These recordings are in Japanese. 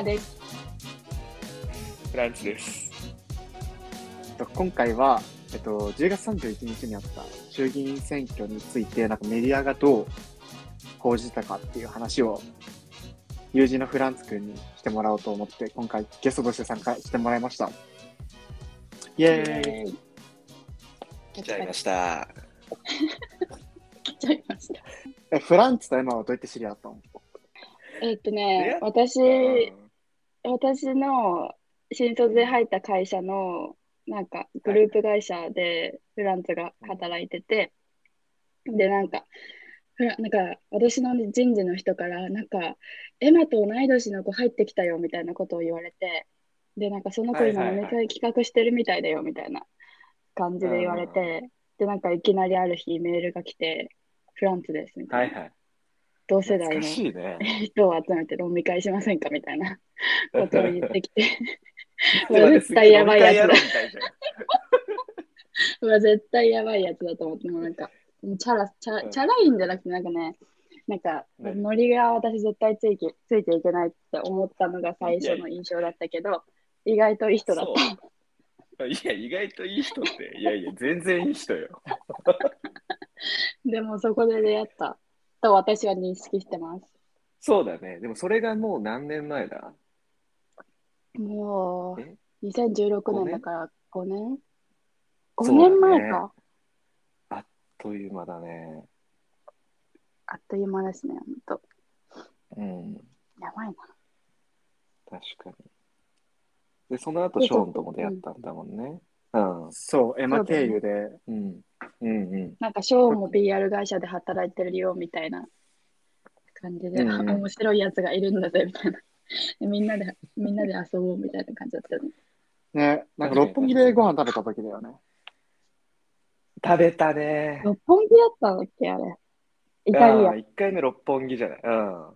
マです。フランツです。えっと今回は、えっと、10月31日にあった衆議院選挙について、なんかメディアがどう報じたかっていう話を、友人のフランツ君にしてもらおうと思って、今回ゲストとして参加してもらいました。イェーイ来ちゃいました。来ちゃいました。え、フランツとエマはどうやって知り合ったの？えっとえね、私、私の新卒で入った会社の、なんかグループ会社でフランツが働いてて、で、なんか、なんか私の人事の人から、なんか、エマと同い年の子入ってきたよみたいなことを言われて、で、なんかその子今飲み会企画してるみたいだよみたいな感じで言われて、で、なんかいきなりある日メールが来て、フランツですみたな。はいいはい。同世代の。人を集めて飲み会しませんかみたいな ことを言ってきて、絶対やばいやつだ。わ絶対やばいやつだと思って、もうなんか、チャラ、チャチャラいんじゃなくて、なんかね、なんか、ね。ノリが私絶対ついてついていけないって思ったのが最初の印象だったけど、意外といい人だっそう。いや、意外といい人って、いやいや、全然いい人よ。た。でもそこで出会ったと私は認識してます。そうだね。でもそれがもう何年前だ？もうえ、2016年だから5年？そ ?5 うだね年前か。という間だね。あっという間ですね、ほんと。うん、やばいな。確かに。で、その後、ショーンとも出会ったんだもんね。うん。そう、エマ経由で、うん。うんうん。なんか、ショーも PR 会社で働いてるよみたいな感じで、うんうん面白いやつがいるんだぜみたいな。でみんなで、みんなで遊ぼうみたいな感じだったよね。ね、なんか六本木でご飯食べた時だよね。食べたね。六本木だったんだっけあれ。イタリア。1回目六本木じゃない。うん。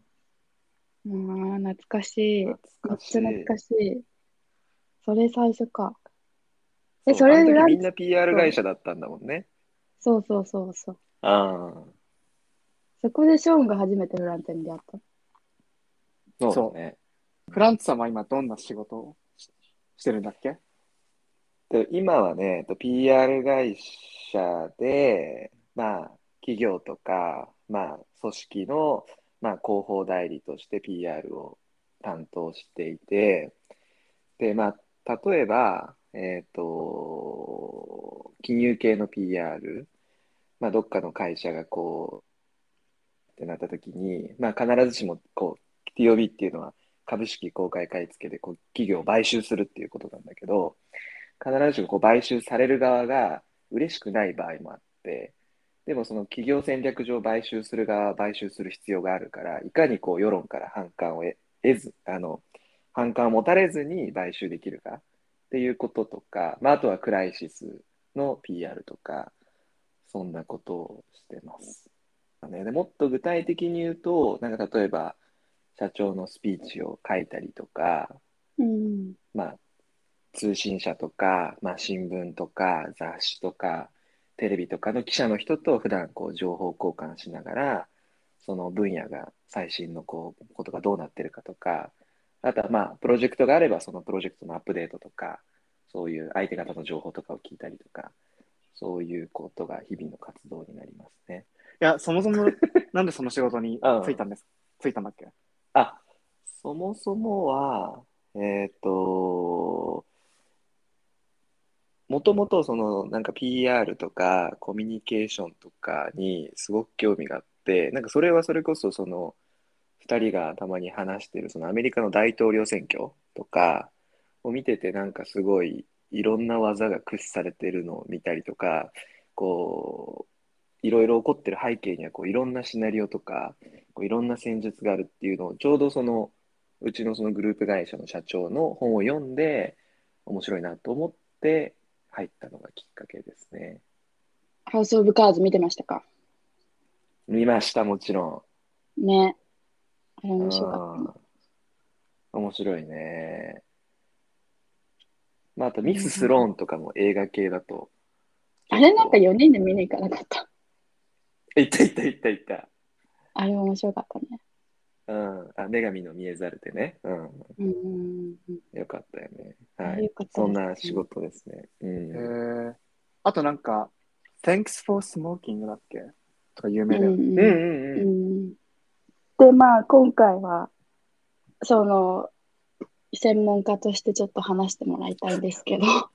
うん、懐かしい。めっ懐かしい。ちゃ懐かしい。それ最初か。え、それランあの時みんな PR 会社だったんだもんね。そうそうそうそう。ああ。そこでショーンが初めてフランツに出会った。そうだね。フランツさんは今どんな仕事をししてるんだっけ？で今はね、えっと PR 会社で、まあ、企業とか、まあ、組織の、まあ、広報代理として PR を担当していて、で、まあ、例えば、えっと、金融系の PR、まあ、どっかの会社がこう、ってなった時に、まあ、必ずしも、こう、TOB っていうのは、株式公開買い付けでこう企業を買収するっていうことなんだけど、必ずしもこう買収される側が嬉しくない場合もあって、でもその企業戦略上買収する側は買収する必要があるから、いかにこう世論から反感を得ず、あの、反感を持たれずに買収できるか。っていうこととか、まあ、あとはクライシスの PR とか、そんなことをしてます。ね、でもっと具体的に言うと、なんか例えば、社長のスピーチを書いたりとか、うん。まあ、通信社とか、まあ、新聞とか、雑誌とか、テレビとかの記者の人と普段こう情報交換しながら、その分野が最新のこうことがどうなってるかとか、あとはまあ、プロジェクトがあればそのプロジェクトのアップデートとか、そういう相手方の情報とかを聞いたりとか、そういうことが日々の活動になりますね。いや、そもそも、なんでその仕事に 就いたんですついたんだっけ？あ、そもそもは、えっと、もともとそのなんか PR とかコミュニケーションとかにすごく興味があって、なんかそれはそれこそその2人がたまに話してるそのアメリカの大統領選挙とかを見ててなんかすごいいろんな技が駆使されてるのを見たりとか、こう、いろいろ起こってる背景にはこういろんなシナリオとか、こういろんな戦術があるっていうのをちょうどそのうちのそのグループ会社の社長の本を読んで面白いなと思って入ったのがきっかけですね。ハウス・オブ・カーズ見てましたか？見ました、もちろね。あれん。面白かった面白いね。まあ、あとミス・スローンとかも映画系だと。あれなんか4人で見に行かなかった。いったいったいったいった。あれ面白かったね。うん。あ、女神の見えざるでね。うん。うんうんうん。よかったよね。あはい。そんな仕事ですね。うへん。え。あとなんか、Thanks for smoking だっけ？とか有名だよ。うんうんうんううん。んで、まあ、今回は、その、専門家としてちょっと話してもらいたいんですけど、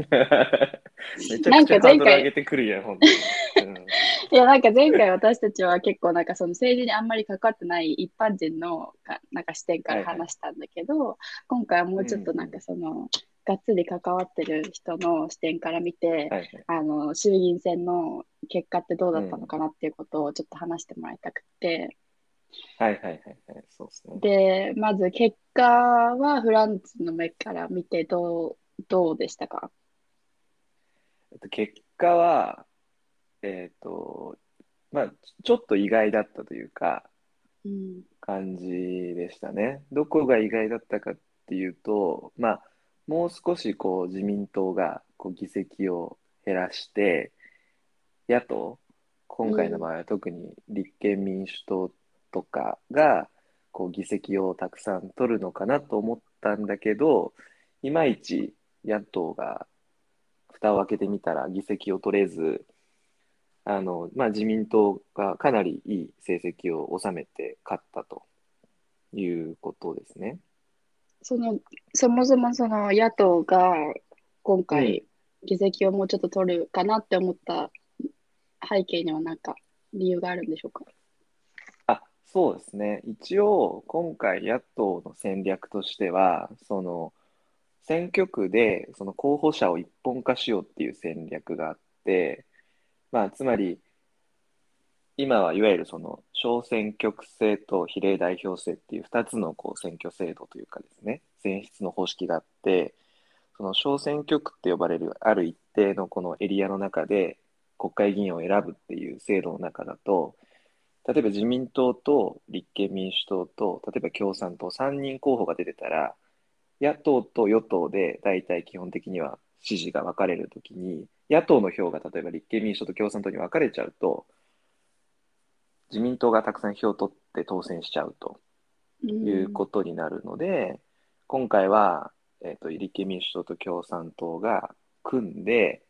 めちゃくちゃハードル上げてくるやん、ほんとに。うん いや、なんか前回私たちは結構なんかその政治にあんまり関わってない一般人のかなんか視点から話したんだけど、今回はもうちょっとなんかその、がっつり関わってる人の視点から見て、はいはい。あの、衆議院選の結果ってどうだったのかなっていうことをちょっと話してもらいたくて、はいはいはいはい。そうですね。で、まず結果はフランスの目から見てどう、どうでしたか？えっと結果は、えっと、まあ、ちょっと意外だったというか、うん。感じでしたね。どこが意外だったかっていうと、まあ、もう少しこう自民党がこう議席を減らして、野党、今回の場合は特に立憲民主党とかがこう議席をたくさん取るのかなと思ったんだけど、いまいち野党が蓋を開けてみたら議席を取れず、あの、まあ、自民党がかなりいい成績を収めて勝ったということですね。その、そもそもその野党が今回議席をもうちょっと取るかなって思った背景にはなんか理由があるんでしょうか？あ、そうですね。一応、今回野党の戦略としては、その、選挙区でその候補者を一本化しようっていう戦略があって、まあ、つまり、今はいわゆるその小選挙区制と比例代表制っていう2つのこう選挙制度というかですね、選出の方式があって、その小選挙区って呼ばれるある一定のこのエリアの中で国会議員を選ぶっていう制度の中だと、例えば自民党と立憲民主党と、例えば共産党3人候補が出てたら、野党と与党で大体基本的には支持が分かれるときに、野党の票が例えば立憲民主党と共産党に分かれちゃうと、自民党がたくさん票を取って当選しちゃうということになるので、今回は、えー、と立憲民主党と共産党が組んで、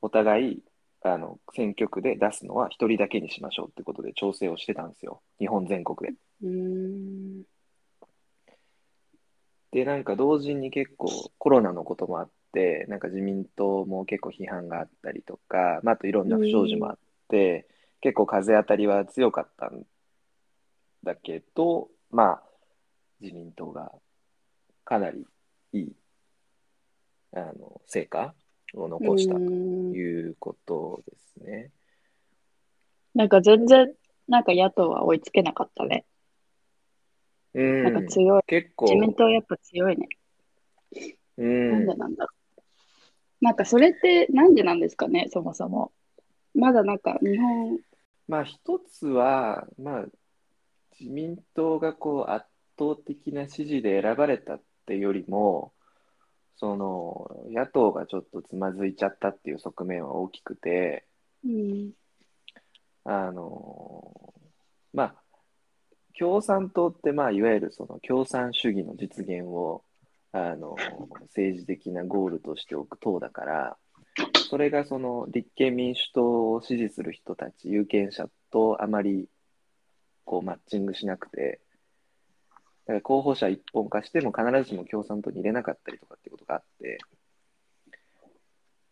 お互いあの選挙区で出すのは1人だけにしましょうってことで調整をしてたんですよ、日本全国で。うん。で、なんか同時に結構コロナのこともあって、なんか自民党も結構批判があったりとか、まあ、あといろんな不祥事もあって、結構風当たりは強かったんだけど、まあ、自民党がかなりいいあの成果を残したとうんいうことですね。なんか全然、なんか野党は追いつけなかったね。うん、なんか強い。結構、自民党やっぱ強いね。うん、なんでなんだろう。なんかそれってなんでなんですかね、そもそも。まだなんか日本、まあ一つは、まあ自民党がこう圧倒的な支持で選ばれたっていうよりも、その野党がちょっとつまずいちゃったっていう側面は大きくて、うん、あの、まあ共産党ってまあいわゆるその共産主義の実現をあの政治的なゴールとしておく党だから、それがその立憲民主党を支持する人たち、有権者とあまりこうマッチングしなくて、だから候補者一本化しても必ずしも共産党に入れなかったりとかってことがあって、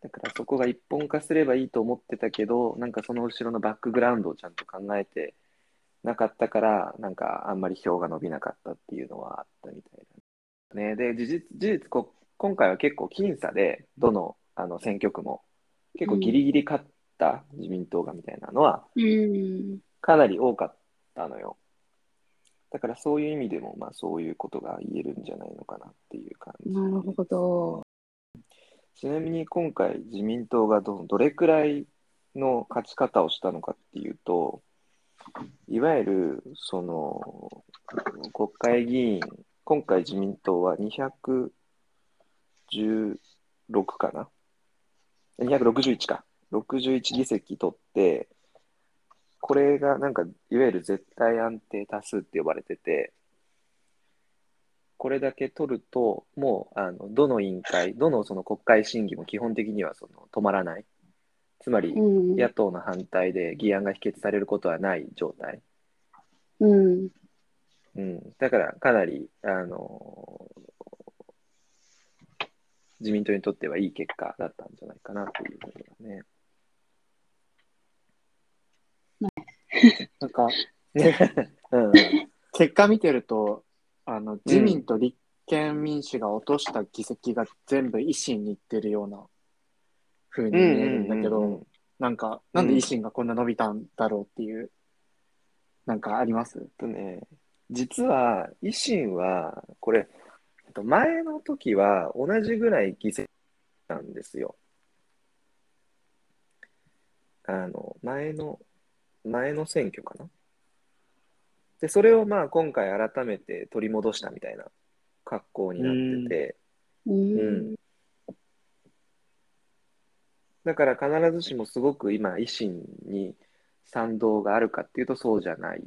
だからそこが一本化すればいいと思ってたけど、なんかその後ろのバックグラウンドをちゃんと考えてなかったから、なんかあんまり票が伸びなかったっていうのはあったみたいだね。で、事実、事実こ今回は結構僅差で、どのあの選挙区も結構ギリギリ勝った自民党がみたいなのはうん、かなり多かったのよ。だからそういう意味でも、まあそういうことが言えるんじゃないのかなっていう感じ。なるほど。ちなみに今回自民党がどどれくらいの勝ち方をしたのかっていうと、いわゆるその国会議員、今回自民党は216かな ?261 か。61議席取って、これがなんか、いわゆる絶対安定多数って呼ばれてて、これだけ取ると、もう、あの、どの委員会、どのその国会審議も基本的にはその止まらない。つまり、うん。野党の反対で議案が否決されることはない状態。うん。うん。だから、かなり、あの自民党にとってはいい結果だったんじゃないかなということだね。なんか、うんうん、結果見てると、あの、自民と立憲民主が落とした議席が全部維新に行ってるような風に見えるんだけど、なんか、なんで維新がこんな伸びたんだろうっていう、なんかあります？とね、実は維新は、これ、えっと前の時は同じぐらい議席なんですよ。あの、前の、前の選挙かな？で、それをまあ今回改めて取り戻したみたいな格好になってて、うん。だから必ずしもすごく今維新に賛同があるかっていうとそうじゃないっ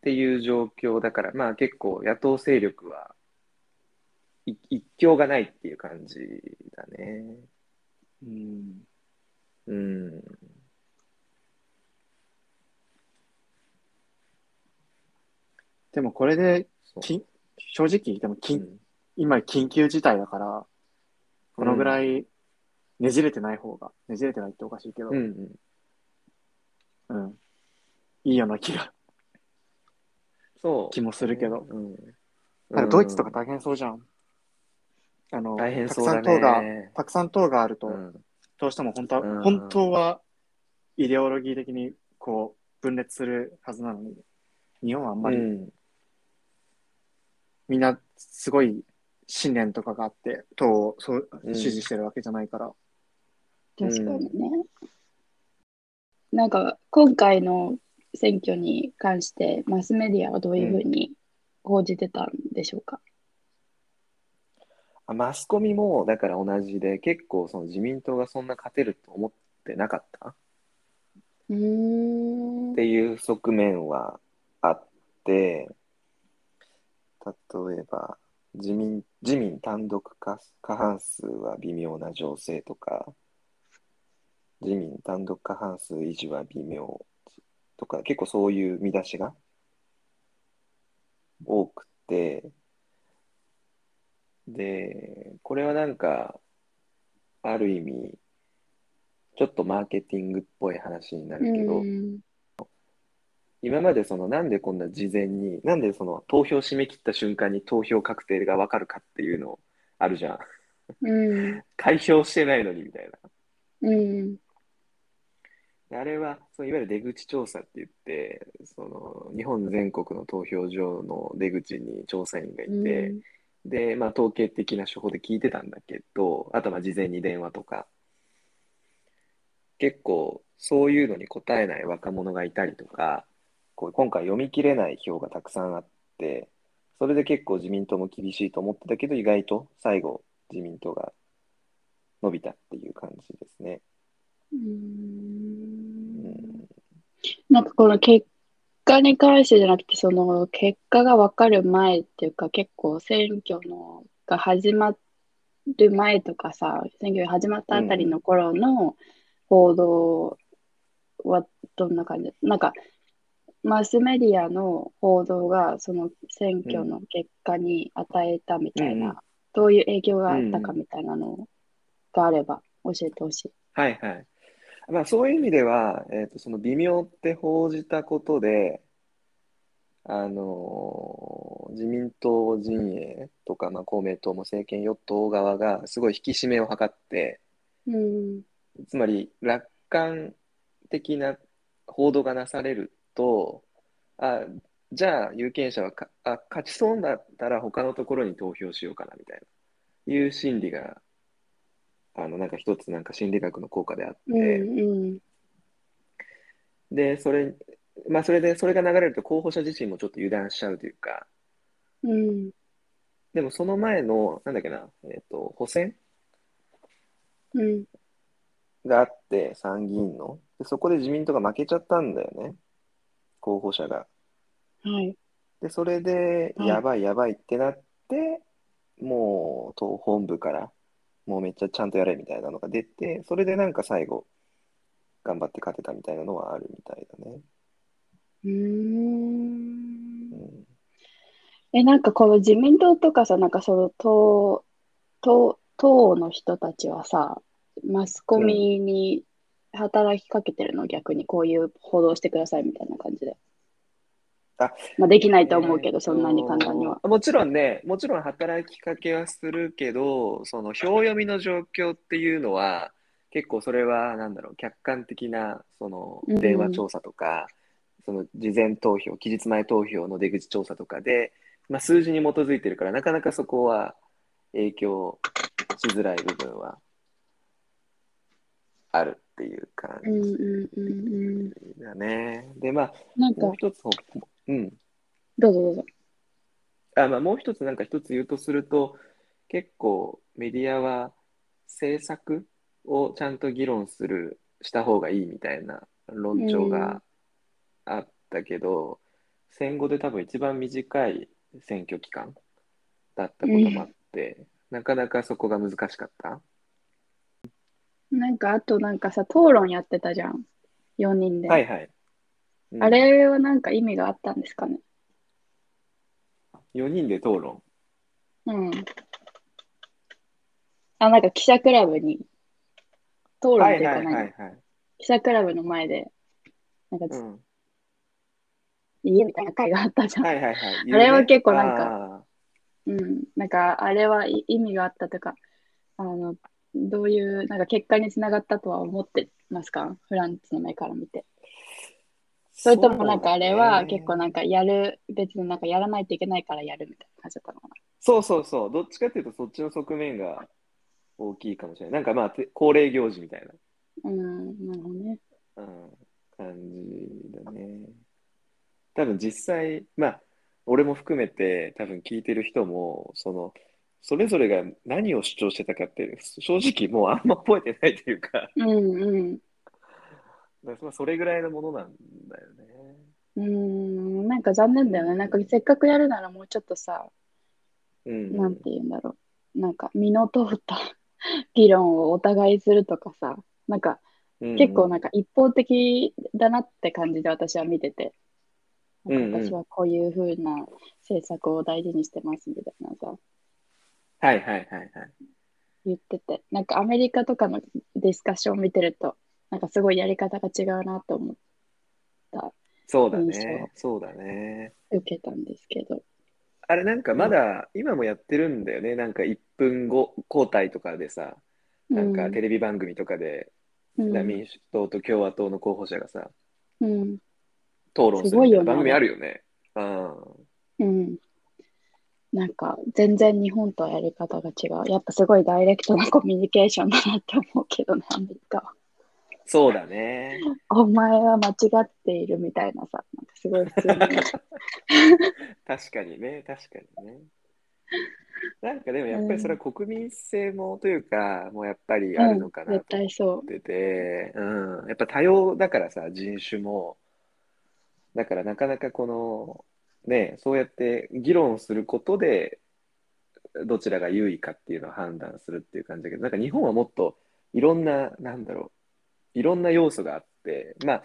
ていう状況だから、まあ結構野党勢力はい一強がないっていう感じだね。うん。うん。でもこれで、き正直、でもき、うん今緊急事態だから、このぐらいねじれてない方が、ねじれてないっておかしいけど、うんうん。うん。いいような気が、そう。気もするけど。うん。なんかドイツとか大変そうじゃん。あの、大変たくそうださん党が、ね。たくさん党があると、うんどうしても本当は、うん本当はイデオロギー的にこう分裂するはずなのに、日本はあんまり、うんみんなすごい信念とかがあって、党をそううん支持してるわけじゃないから。確かにね。なんか、今回の選挙に関して、マスメディアはどういうふうに報じてたんでしょうか？あマスコミもだから同じで結構その自民党がそんな勝てると思ってなかった？うーんっ。ていう側面はあって、例えば自民自民単独過過半数は微妙な情勢とか、自民単独過半数維持は微妙とか、結構そういう見出しが多くて、で、これはなんか、ある意味、ちょっとマーケティングっぽい話になるけど、うん。今までそのなんでこんな事前に、なんでその投票締め切った瞬間に投票確定がわかるかっていうのあるじゃん。うん。開票してないのにみたいな。うん。あれは、そのいわゆる出口調査って言って、その日本全国の投票所の出口に調査員がいて、で、まあ統計的な手法で聞いてたんだけど、あとまあ事前に電話とか、結構そういうのに答えない若者がいたりとか、こう今回読み切れない票がたくさんあって、それで結構自民党も厳しいと思ってたけど、意外と最後自民党が伸びたっていう感じですね。うんなんかこの結果に関してじゃなくて、その結果が分かる前っていうか、結構選挙のが始まる前とかさ、選挙が始まったあたりの頃の報道はどんな感じ？なんか、マスメディアの報道がその選挙の結果に与えたみたいうんうんな、どういう影響があったかみたいなのがあれば教えてほしい。はいはい。まあそういう意味では、えっと、その微妙って報じたことで、あの自民党陣営とか、まあ、公明党も政権与党側がすごい引き締めを図って、うん。つまり楽観的な報道がなされると、あ、じゃあ有権者はかあ勝ちそうだったら他のところに投票しようかなみたいな、いう心理が、あの、なんか一つなんか心理学の効果であって、うんうん。で、それ、まあ、それで、それが流れると候補者自身もちょっと油断しちゃうというか、うん。でもその前の、なんだっけな、えっと、補選うん。があって、参議院の。でそこで自民党が負けちゃったんだよね。候補者が。はい。で、それで、はいやばいやばいってなって、もう党本部から、もうめっちゃちゃんとやれみたいなのが出て、それでなんか最後、頑張って勝てたみたいなのはあるみたいだね。うーんうん、え、なんかこの自民党とかさ、なんかその党、党、党の人たちはさ、マスコミに働きかけてるの、逆にこういう報道してくださいみたいな感じで。あまあできないと思うけど、えーとそんなに簡単には。もちろんね、もちろん働きかけはするけど、その票読みの状況っていうのは、結構それは、なんだろう、客観的な、そのうん電話調査とか、その事前投票、期日前投票の出口調査とかで、まあ、数字に基づいてるから、なかなかそこは影響しづらい部分はあるっていう感。じだね。で、まあ、なんかもう、一つ、うん。どうぞどうぞ。あまあ、もう一つなんか一つ言うとすると結構メディアは政策をちゃんと議論するした方がいいみたいな論調があったけど、戦後で多分一番短い選挙期間だったこともあって、なかなかそこが難しかった。なんか、あとなんかさ、討論やってたじゃん。4人で。はいはい。うんあれはなんか意味があったんですかね？4人で討論？うん。あ、なんか記者クラブに、討論っていうか何、はいはいはいはい。記者クラブの前で、なんか、うん、家みたいな会があったじゃん。はいはいはい。あれは結構なんかか。うん。なんか、あれはい意味があったとか、あの、どういう、なんか結果につながったとは思ってますか？フランスの目から見て。それともなんかあれは結構ななんかやる、別になんかやらないといけないからやるみたいな感じだったのかそうそうそう、どっちかっていうとそっちの側面が大きいかもしれない。なんかまあ、て恒例行事みたいな。うん、なるほどね。な、うん、感じだね。多分実際、まあ、俺も含めて多分聞いてる人も、その、それぞれが何を主張してたかって、正直もうあんま覚えてないというか、うんうん。だからそれぐらいのものなんだよね。うーん、なんか残念だよね。なんかせっかくやるならもうちょっとさ、うん。なんて言うんだろう。なんか身の通った 議論をお互いするとかさ、なんかうん結構なんか一方的だなって感じで私は見てて、うんうん私はこういう風な政策を大事にしてますみたいなさ、はいはいはいはい。言ってて、なんかアメリカとかのディスカッションを見てると、なんかすごいやり方が違うなと思った、そうだ印ね。そうだね。受けたんですけど。あれなんかまだ今もやってるんだよね。なんか1分後交代とかでさ、なんかテレビ番組とかで、うん、民主党と共和党の候補者がさ、うん、討論すすごいよねるみたいな番組あるよね。うん。うん。なんか、全然日本とはやり方が違う。やっぱすごいダイレクトなコミュニケーションだなって思うけどね、アメリカは。そうだね。お前は間違っているみたいなさ、なんかすごい普通に。確かにね、確かにね。なんかでもやっぱりそれは国民性もというか、もうやっぱりあるのかなと対そ思ってて、うん、やっぱ多様だからさ、人種も。だからなかなかこの、ね、そうやって議論することで、どちらが優位かっていうのを判断するっていう感じだけど、なんか日本はもっといろんな、なんだろう、いろんな要素があって、まあ、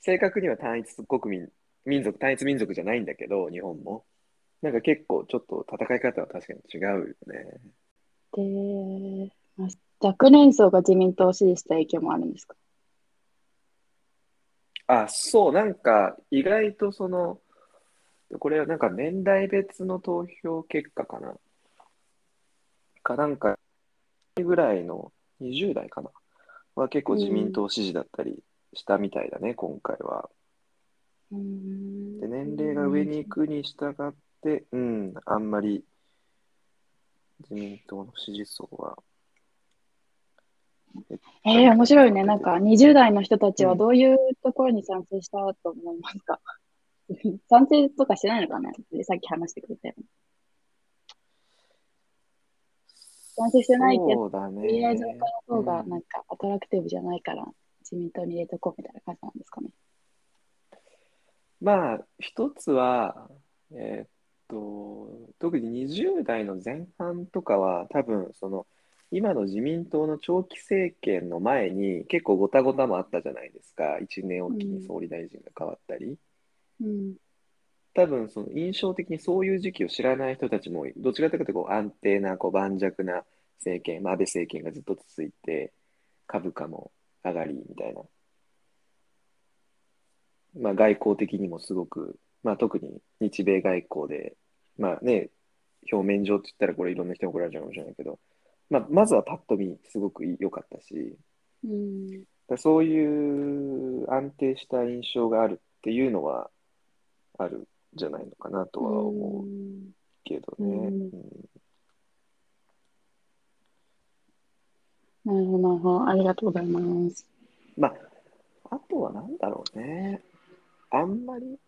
正確には単一国民、民族、単一民族じゃないんだけど、日本も。なんか結構ちょっと戦い方は確かに違うよね。う。で、まあ若年層が自民党を支持した影響もあるんですか？あ、そう、なんか意外とその、これはなんか年代別の投票結果かな。かなんか、ぐらいの20代かな。は結構自民党支持だったりしたみたいだね、今回は。で、年齢が上に行くに従って、うん、あんまり自民党の支持層は。えー、面白いね。なんか、20代の人たちはどういうところに賛成したと思いますか、賛成とかしてないのかな？さっき話してくれたよね。賛成してないけど。とりあえず他の方がうんなんかアトラクティブじゃないから、自民党に入れとこうみたいな感じなんですかね。まあ、一つは、えーっと、特に20代の前半とかは、多分その、今の自民党の長期政権の前に結構ごたごたもあったじゃないですか。1年おきに総理大臣が変わったり。うん。多分その印象的にそういう時期を知らない人たちも、どちらかというとこう安定な、こう盤石な政権、まあ、安倍政権がずっと続いて、株価も上がりみたいな。まあ、外交的にもすごく、まあ、特に日米外交で、まあね、表面上って言ったらこれいろんな人に怒られちゃうかもしれないけど、まあ、まずはパッと見すごく良かったし、うん。だそういう安定した印象があるっていうのはあるんじゃないのかなとは思うけどね。なるほど、なるほど。ありがとうございます。まあ、あとはなんだろうね。あんまり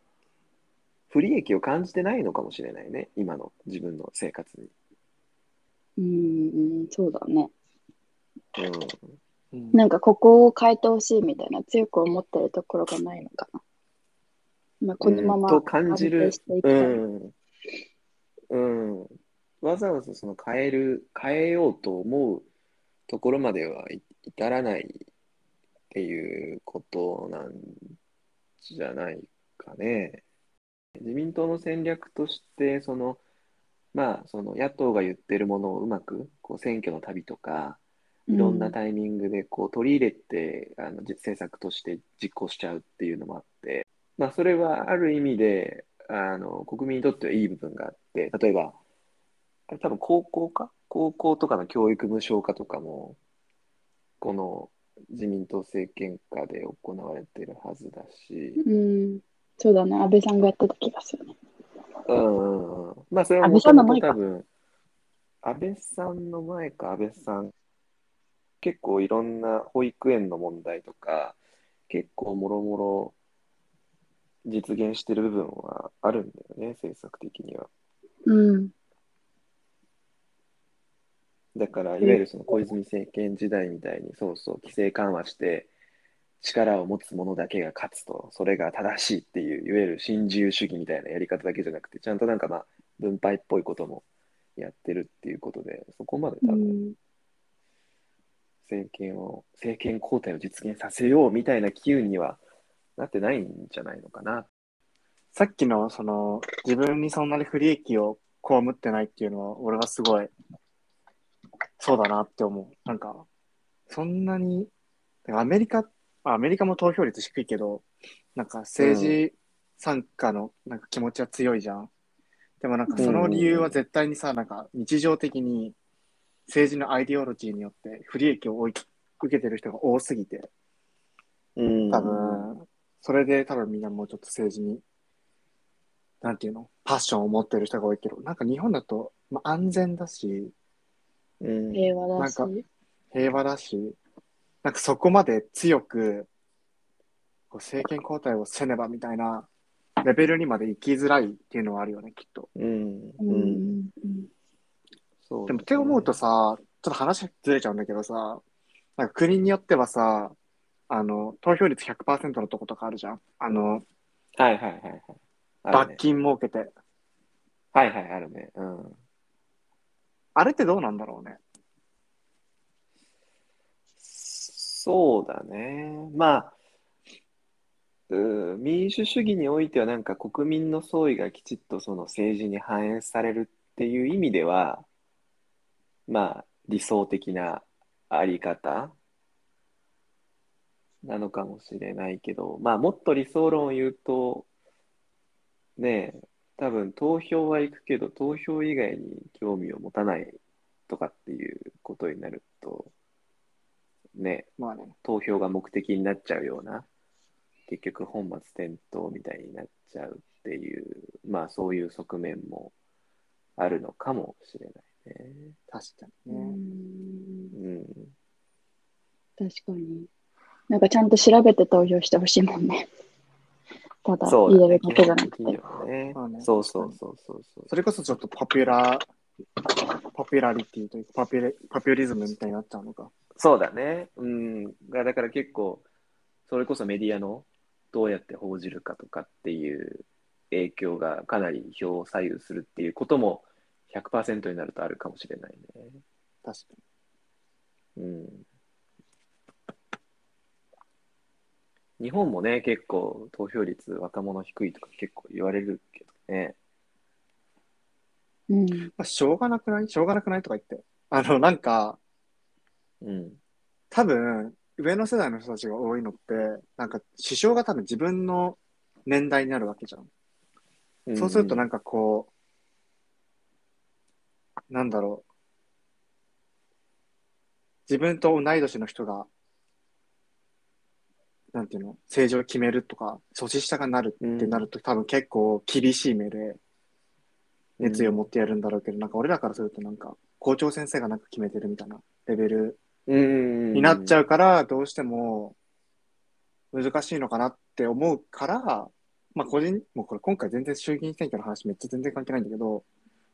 不利益を感じてないのかもしれないね。今の自分の生活に。うん、うん、そうだね。うん。うんなんかここを変えてほしいみたいな強く思ってるところがないのかな。まあ、このままうんと感じる。うん。うん。わざわざその変える、変えようと思うところまではい至らないっていうことなんじゃないかね。自民党の戦略として、その、まあ、その野党が言ってるものをうまく、こう選挙の旅とか、いろんなタイミングでこう取り入れて、あのじ政策として実行しちゃうっていうのもあって、まあ、それはある意味であの国民にとってはいい部分があって、例えば、あれ多分高校か？高校とかの教育無償化とかも、この自民党政権下で行われてるはずだし、うん、そうだね。安倍さんがやってた気がするね。うんうんうん。まあ、それはもともと多分、安倍さんの前か、安倍さん、結構いろんな保育園の問題とか、結構もろもろ実現してる部分はあるんだよね、政策的には。うん。だから、いわゆるその小泉政権時代みたいに、そうそう、規制緩和して、力を持つ者だけが勝つと、それが正しいっていう、いわゆる新自由主義みたいなやり方だけじゃなくて、ちゃんとなんかまあ、分配っぽいこともやってるっていうことで、そこまで多分、うん、政権を、政権交代を実現させようみたいな機運にはなってないんじゃないのかな。さっきの、その、自分にそんなに不利益を被ってないっていうのは、俺はすごい、そうだなって思う。なんか、そんなに、アメリカ、あアメリカも投票率低いけど、なんか政治参加のなんか気持ちは強いじゃん。でもなんかその理由は絶対にさ、なんか日常的に政治のアイディオロジーによって不利益を受けてる人が多すぎて、うん多分、それで多分みんなもうちょっと政治に、なんていうの、パッションを持ってる人が多いけど、なんか日本だと、まあ、安全だし、うん平和だし。なんか平和だし、なんかそこまで強く、こう政権交代をせねばみたいなレベルにまで行きづらいっていうのはあるよね、きっと。うん。ううん。ん。そうでもって思うとさ、ちょっと話ずれちゃうんだけどさ、なんか国によってはさ、あの、投票率100%のとことかあるじゃん。あの、はいはいはいはい。あるね。罰金設けて。はいはい、あるね。うん。あれってどうなんだろうね。そうだね。まあ、うー民主主義においてはなんか国民の総意がきちっとその政治に反映されるっていう意味では、まあ理想的なあり方なのかもしれないけど、まあもっと理想論を言うと、ねえ、多分投票は行くけど投票以外に興味を持たないとかっていうことになると、ね、まあね。投票が目的になっちゃうような、結局本末転倒みたいになっちゃうっていう、まあそういう側面もあるのかもしれないね。確かうにね。んうん。確かに。なんかちゃんと調べて投票してほしいもんね。ただ。入れるだ基けじゃなくて。そうそうそうそうそう。それこそちょっとポピュラーポピュラリティというか、パピュレパピュリズムみたいになっちゃうのか。そうだね。うん。がだから結構、それこそメディアのどうやって報じるかとかっていう影響がかなり票を左右するっていうことも100%になるとあるかもしれないね。確かに。うん。日本もね、結構投票率若者低いとか結構言われるけどね。うん。まあ、しょうがなくない？しょうがなくないとか言って。あの、なんか、うん。多分、上の世代の人たちが多いのって、なんか、首相が多分自分の年代になるわけじゃん。そうするとなんかこう、なんだろう。自分と同い年の人が、なんていうの、政治を決めるとか、年下がなるってなると、多分結構厳しい目で熱意を持ってやるんだろうけど、なんか俺らからするとなんか、校長先生がなんか決めてるみたいなレベルうん。になっちゃゃうから、どうしても難しいのかなって思うから、まあ個人、もうこれ今回全然衆議院選挙の話めっちゃ全然関係ないんだけど、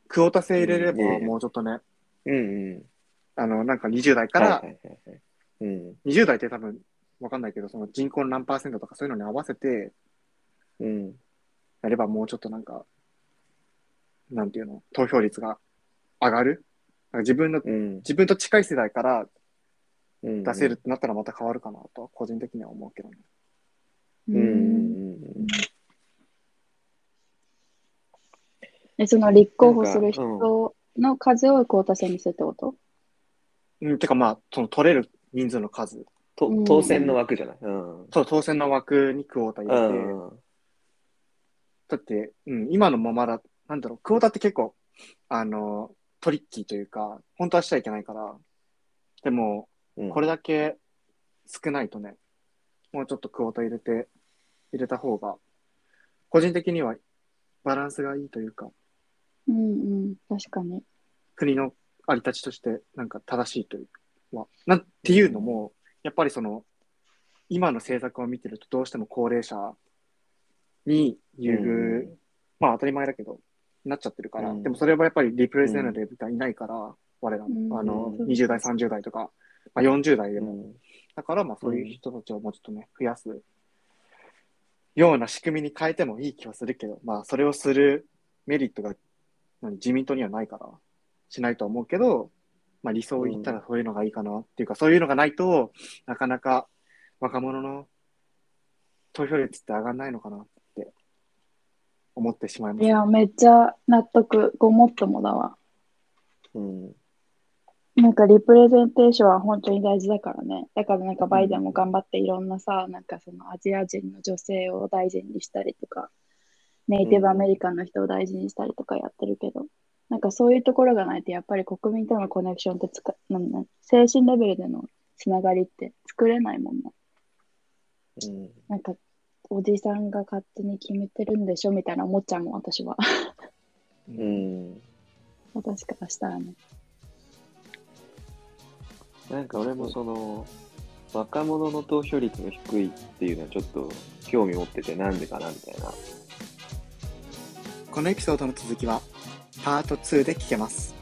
クオータ制入れればもうちょっとね、うん。うん。あの、なんか20代から、はいはいはいはい。うん。20代って多分わかんないけど、その人口の何パーセントとかそういうのに合わせてうん。やればもうちょっとなんか、なんていうの、投票率が上がるなんか自分の、うん。自分と近い世代からうん。出せるってなったらまた変わるかなとは個人的には思うけどね。うん。うん。うん。え、その立候補する人の数をクオータ制にするってこと？うん、てかまあ、その取れる人数の数。とうん当選の枠じゃない？うん。そう、当選の枠にクオータ入うれて、ん。だって、うん、今のままだ、なんだろう、クオータって結構、あの、トリッキーというか、本当はしちゃいけないから、でも、うんこれだけ少ないとね、もうちょっとクオータ入れて、入れた方が、個人的にはバランスがいいというか、うんうん。確かに。国のあり立ちとして、なんか正しいというは、なんていうのも、やっぱりその、今の政策を見てるとどうしても高齢者に優遇、うん。まあ当たり前だけど、なっちゃってるから、うん。でもそれはやっぱりリプレゼンティブがいないから、我らあの、うん20代、30代とか、まあ、40代でも、うん。だからまあそういう人たちをもうちょっとね、増やすような仕組みに変えてもいい気はするけど、まあそれをするメリットが何自民党にはないから、しないとは思うけど、まあ理想を言ったらそういうのがいいかなっていうか、そういうのがないとなかなか若者の投票率って上がらないのかなって思ってしまいます、いや、めっちゃ納得。ごもっともだわ。うん。なんかリプレゼンテーションは本当に大事だからね。だからなんかバイデンも頑張っていろんなさ、なんかそのアジア人の女性を大事にしたりとか、ネイティブアメリカンの人を大事にしたりとかやってるけど、なんかそういうところがないとやっぱり国民とのコネクションってつか、なんなん精神レベルでのつながりって作れないもんね。うん。なんかおじさんが勝手に決めてるんでしょみたいな思っちゃうもん、私は。うん。私からしたらね。なんか俺もその、若者の投票率が低いっていうのはちょっと興味持っててなんでかなみたいな。このエピソードの続きはパート2で聞けます。